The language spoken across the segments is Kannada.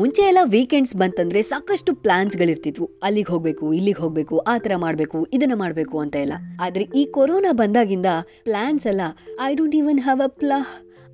ಮುಂಚೆ ಎಲ್ಲ ವೀಕೆಂಡ್ಸ್ ಬಂತಂದ್ರೆ ಸಾಕಷ್ಟು ಪ್ಲಾನ್ಸ್ ಗಳಿರ್ತಿದ್ವು. ಅಲ್ಲಿಗೆ ಹೋಗ್ಬೇಕು, ಇಲ್ಲಿಗೆ ಹೋಗ್ಬೇಕು, ಆ ಥರ ಮಾಡಬೇಕು, ಇದನ್ನ ಮಾಡಬೇಕು ಅಂತ ಎಲ್ಲ. ಆದ್ರೆ ಈ ಕೊರೋನಾ ಬಂದಾಗಿಂದ ಪ್ಲಾನ್ಸ್ ಎಲ್ಲ I don't even have a ಪ್ಲಾ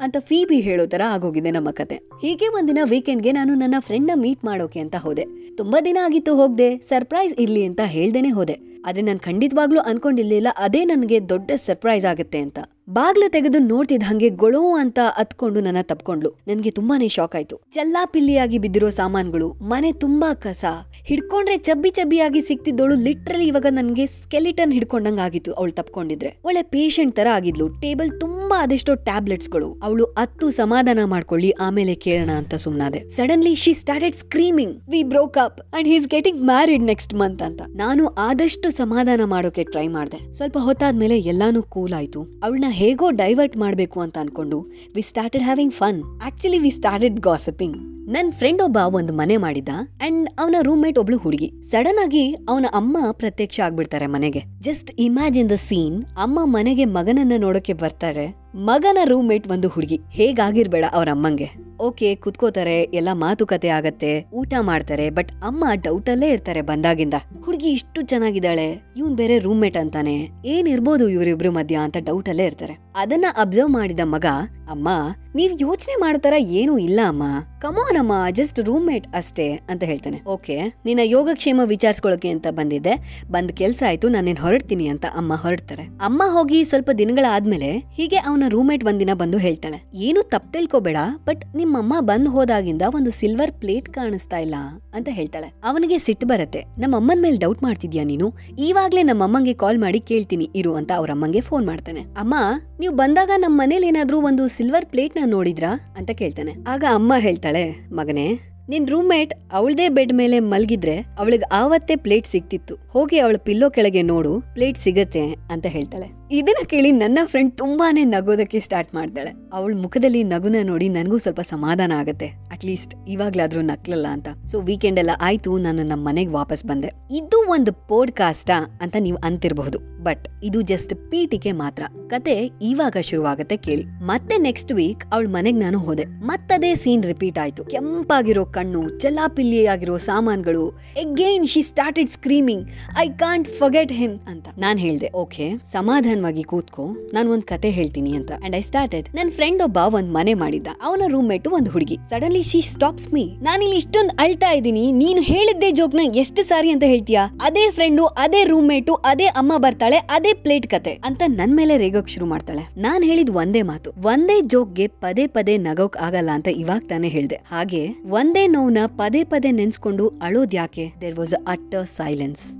ಅಂತ ಫೀಬಿ ಹೇಳೋ ತರ ಆಗೋಗಿದೆ ನಮ್ಮ ಕತೆ. ಹೀಗೆ ಒಂದಿನ ವೀಕೆಂಡ್ಗೆ ನಾನು ನನ್ನ ಫ್ರೆಂಡ್ನ ಮೀಟ್ ಮಾಡೋಕೆ ಅಂತ ಹೋದೆ. ತುಂಬಾ ದಿನ ಆಗಿತ್ತು ಹೋಗ್ದೆ ಸರ್ಪ್ರೈಸ್ ಇರ್ಲಿ ಅಂತ ಹೇಳ್ದೇನೆ ಹೋದೆ. ಆದ್ರೆ ನಾನು ಖಂಡಿತವಾಗ್ಲೂ ಅನ್ಕೊಂಡಿರ್ಲಿಲ್ಲ, ಅದೇ ನನಗೆ ದೊಡ್ಡ ಸರ್ಪ್ರೈಸ್ ಆಗುತ್ತೆ ಅಂತ. ಬಾಗ್ಲ ತೆಗೆದು ನೋಡ್ತಿದ್ದ ಹಂಗೆ ಗೊಳೋ ಅಂತ ಅತ್ಕೊಂಡು ನನ್ನ ತಪ್ಕೊಂಡ್ಲು ನನಗೆ ತುಂಬಾನೇ ಶಾಕ್ ಆಯ್ತು. ಚಲ್ಲಾಪಿಲ್ಲಿಯಾಗಿ ಬಿದ್ದಿರೋ ಸಾಮಾನ್ಗಳು, ಮನೆ ತುಂಬಾ ಕಸ, ಹಿಡ್ಕೊಂಡ್ರೆ ಚಬ್ಬಿ ಚಬ್ಬಿಯಾಗಿ ಸಿಕ್ತಿದ್ದೋಳು ಲಿಟ್ರಲಿ ಇವಾಗ ನನಗೆ ಸ್ಕೆಲಿಟನ್ ಹಿಡ್ಕೊಂಡಂಗ ಆಗಿತ್ತು ಅವಳು ತಪ್ಕೊಂಡಿದ್ರೆ. ಒಳ್ಳೆ ಪೇಷಂಟ್ ತರ ಆಗಿದ್ಲು ಟೇಬಲ್ ತುಂಬಾ ಅದೆಷ್ಟೋ ಟ್ಯಾಬ್ಲೆಟ್ಸ್ಗಳು ಅವಳು ಅತ್ತು ಸಮಾಧಾನ ಮಾಡ್ಕೊಳ್ಳಿ, ಆಮೇಲೆ ಕೇಳೋಣ ಅಂತ ಸುಮ್ನಾದೆ. Suddenly she started screaming we broke up and he's getting married next month ಅಂತ. ನಾನು ಆದಷ್ಟು ಸಮಾಧಾನ ಮಾಡೋಕೆ ಟ್ರೈ ಮಾಡ್ದೆ. ಸ್ವಲ್ಪ ಹೊತ್ತಾದ್ಮೇಲೆ ಎಲ್ಲಾನು ಕೂಲ್ ಆಯ್ತು. ಅವಳನ್ನ ಹೇಗೋ ಡೈವರ್ಟ್ ಮಾಡಬೇಕು ಅಂತ ಅನ್ಕೊಂಡು we started having fun actually we started gossiping ನನ್ ಫ್ರೆಂಡ್ ಒಬ್ಬ ಒಂದು ಮನೆ ಮಾಡಿದ್ದ ಅಂಡ್ ಅವನ ರೂಮ್ಮೇಟ್ ಒಬ್ಳು ಹುಡುಗಿ. ಸಡನ್ ಆಗಿ ಅವನ ಅಮ್ಮ ಪ್ರತ್ಯಕ್ಷ ಆಗ್ಬಿಡ್ತಾರೆ ಮನೆಗೆ. ಜಸ್ಟ್ ಇಮ್ಯಾಜಿನ್ ದ ಸೀನ್ ಅಮ್ಮ ಮನೆಗೆ ಮಗನನ್ನ ನೋಡೋಕೆ ಬರ್ತಾರೆ. ಮಗನ ರೂಮ್ಮೇಟ್ ಒಂದು ಹುಡುಗಿ. ಹೇಗಾಗಿರ್ಬೇಡ ಅವ್ರ ಅಮ್ಮಂಗೆ. ಓಕೆ, ಕುತ್ಕೋತಾರೆ, ಎಲ್ಲ ಮಾತುಕತೆ ಆಗತ್ತೆ, ಊಟ ಮಾಡ್ತಾರೆ ಬಟ್ ಅಮ್ಮ ಡೌಟ್ ಅಲ್ಲೇ ಇರ್ತಾರೆ ಬಂದಾಗಿಂದ. ಹುಡುಗಿ ಇಷ್ಟು ಚೆನ್ನಾಗಿದ್ದಾಳೆ, ಇವನ್ ಬೇರೆ ರೂಮ್ಮೇಟ್ ಅಂತಾನೆ. ಏನ್ ಇರ್ಬೋದು ಇವ್ರಿಬ್ರು ಮಧ್ಯ ಅಂತ ಡೌಟ್ ಅಲ್ಲೇ ಇರ್ತಾರೆ. ಅದನ್ನ ಅಬ್ಸರ್ವ್ ಮಾಡಿದ ಮಗ, ಅಮ್ಮ, ನೀವ್ ಯೋಚನೆ ಮಾಡ್ತಾರ ಏನೂ ಇಲ್ಲ ಅಮ್ಮ. ಕಮಾನ್ ಅಮ್ಮ ಜಸ್ಟ್ ರೂಮ್ಮೇಟ್ ಅಷ್ಟೇ, ಅಂತ ಹೇಳ್ತಾನೆ. ಓಕೆ, ನಿನ್ನ ಯೋಗಕ್ಷೇಮ ವಿಚಾರಿಸ್ಕೊಳಕ್ಕೆ ಅಂತ ಬಂದಿದ್ದೆ. ಬಂದ್ ಕೆಲ್ಸ ಆಯ್ತು, ನಾನೇನ್ ಹೊರಡ್ತೀನಿ, ಅಂತ ಅಮ್ಮ ಹೊರಡ್ತಾರೆ. ಅಮ್ಮ ಹೋಗಿ ಸ್ವಲ್ಪ ದಿನಗಳಾದ್ಮೇಲೆ ಹೀಗೆ ಅವನ ರೂಮ್ಮೇಟ್ ಒಂದಿನ ಬಂದು ಹೇಳ್ತಾಳೆ, ಏನು ತಪ್ಪು ತಿಳ್ಕೊಬೇಡ ಬಟ್ ನಿಮ್ಮಮ್ಮ ಬಂದ್ ಹೋದಾಗಿಂದ ಒಂದು ಸಿಲ್ವರ್ ಪ್ಲೇಟ್ ಕಾಣಿಸ್ತಾ ಇಲ್ಲ, ಅಂತ ಹೇಳ್ತಾಳೆ. ಅವನಿಗೆ ಸಿಟ್ಟು ಬರತ್ತೆ, ನಮ್ಮಮ್ಮನ ಮೇಲೆ ಡೌಟ್ ಮಾಡ್ತಿದ್ಯಾ ನೀನು? ಈವಾಗ್ಲೇ ನಮ್ಮಮ್ಮಂಗೆ ಕಾಲ್ ಮಾಡಿ ಕೇಳ್ತೀನಿ, ಇರು ಅಂತ ಅವ್ರ ಅಮ್ಮಂಗೆ ಫೋನ್ ಮಾಡ್ತಾನೆ. ಅಮ್ಮ, ನೀವು ಬಂದಾಗ ನಮ್ಮ ಮನೇಲಿ ಏನಾದ್ರೂ ಒಂದು ಸಿಲ್ವರ್ ಪ್ಲೇಟ್ನ ನೋಡಿದ್ರಾ? ಅಂತ ಕೇಳ್ತಾನೆ. ಆಗ ಅಮ್ಮ ಹೇಳ್ತಾಳೆ, ಮಗನೇ ನಿನ್ ರೂಮ್ಮೇಟ್ ಅವಳದೇ ಬೆಡ್ ಮೇಲೆ ಮಲಗಿದ್ರೆ ಅವಳಿಗೆ ಆವತ್ತೇ ಪ್ಲೇಟ್ ಸಿಕ್ತಿತ್ತು ಹೋಗಿ ಅವಳ ಪಿಲ್ಲೋ ಕೆಳಗೆ ನೋಡು, ಪ್ಲೇಟ್ ಸಿಗತ್ತೆ ಅಂತ ಹೇಳ್ತಾಳೆ. ಇದನ್ನ ಕೇಳಿ ನನ್ನ ಫ್ರೆಂಡ್ ತುಂಬಾನೇ ನಗೋದಕ್ಕೆ ಸ್ಟಾರ್ಟ್ ಮಾಡ್ತಾಳೆ. ಅವಳ ಮುಖದಲ್ಲಿ ನಗುನ ನೋಡಿ ನನಗೂ ಸ್ವಲ್ಪ ಸಮಾಧಾನ ಆಗತ್ತೆ. ಅಟ್ಲೀಸ್ಟ್ ಇವಾಗ್ಲಾದ್ರೂ ನಕ್ಲಲ್ಲ ಅಂತ. ಸೊ ವೀಕೆಂಡ್ ಎಲ್ಲ ಆಯ್ತು, ನಾನು ನಮ್ಮ ಮನೆಗೆ ವಾಪಸ್ ಬಂದೆ. ಇದು ಒಂದು ಪೋಡ್ಕಾಸ್ಟಾ ಅಂತ ನೀವು ಅಂತಿರಬಹುದು. ಬಟ್ ಇದು ಜಸ್ಟ್ ಪೀಟಿಕೆ ಮಾತ್ರ. ಕತೆ ಇವಾಗ ಶುರುವಾಗತ್ತೆ ಕೇಳಿ. ಮತ್ತೆ ನೆಕ್ಸ್ಟ್ ವೀಕ್ ಅವಳ ಮನೆಗ್ ನಾನು ಹೋದೆ. ಮತ್ತದೇ ಸೀನ್ ರಿಪೀಟ್ ಆಯ್ತು. ಕೆಂಪಾಗಿರೋ ಕಣ್ಣು ಚಲಾಪಿಲ್ಲಿ ಆಗಿರೋ ಸಾಮಾನ್ಗಳು. Again she started screaming I can't forget him ಅಂತ. ನಾನ್ ಹೇಳ್ದೆ ಓಕೆ ಸಮಾಧಾನವಾಗಿ ಕೂತ್ಕೋ. ನಾನು ಒಂದ್ ಕತೆ ಹೇಳ್ತೀನಿ ಅಂತ. ಅಂಡ್ ಐ ಸ್ಟಾರ್ಟೆಡ್ ನನ್ ಫ್ರೆಂಡ್ ಒಬ್ಬ ಒಂದ್ ಮನೆ ಮಾಡಿದ್ದ. ಅವನ ರೂಮ್ ಮೇಟ್ ಒಂದು ಹುಡುಗಿ. ಸಡನ್ಲಿ ಶಿ ಸ್ಟಾಪ್ಸ್ ಮೀ ನಾನಿಲ್ಲಿ ಇಷ್ಟೊಂದು ಅಳ್ತಾ ಇದ್ದೀನಿ. ನೀನು ಹೇಳಿದ್ದೇ ಜೋಕ್ನ ಎಷ್ಟು ಸಾರಿ ಅಂತ ಹೇಳ್ತೀಯಾ? ಅದೇ ಫ್ರೆಂಡು ಅದೇ ರೂಮ್ ಮೇಟು ಅದೇ ಅಮ್ಮ ಬರ್ತಾಳೆ. ಅದೇ ಪ್ಲೇಟ್ ಕತೆ ಅಂತ ನನ್ ಮೇಲೆ ರೇಗೋಕ್ ಶುರು ಮಾಡ್ತಾಳೆ. ನಾನ್ ಹೇಳಿದ್ ಒಂದೇ ಮಾತು ಒಂದೇ ಜೋಕ್ಗೆ ಪದೇ ಪದೇ ನಗೋಕ್ ಆಗಲ್ಲ ಅಂತ ಇವಾಗ ತಾನೇ ಹೇಳ್ದೆ. ಹಾಗೆ ಒಂದೇ ನೋವ್ನ ಪದೇ ಪದೇ ನೆನ್ಸ್ಕೊಂಡು ಅಳೋದ್ ಯಾಕೆ? There was utter silence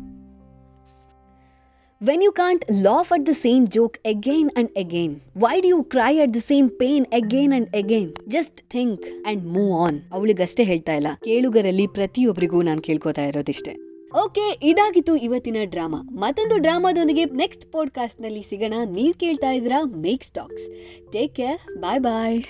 When you can't laugh at the same joke again and again, why do you cry at the same pain again and again? Just think and move on. ಅವಳಿಗಷ್ಟೇ ಹೇಳ್ತಾ ಇಲ್ಲ. ಕೇಳುಗರಲ್ಲಿ ಪ್ರತಿಯೊಬ್ಬರಿಗೂ ನಾನು ಕೇಳ್ಕೊತಾ ಇರೋದಿಷ್ಟೇ. ಓಕೆ, ಇದಾಗಿತ್ತು ಇವತ್ತಿನ ಡ್ರಾಮಾ. ಮತ್ತೊಂದು ಡ್ರಾಮಾದೊಂದಿಗೆ ನೆಕ್ಸ್ಟ್ ಪಾಡ್ಕಾಸ್ಟ್ನಲ್ಲಿ ಸಿಗೋಣ. ನೀವು ಕೇಳ್ತಾ ಇದ್ರ make stocks take care bye ಬಾಯ್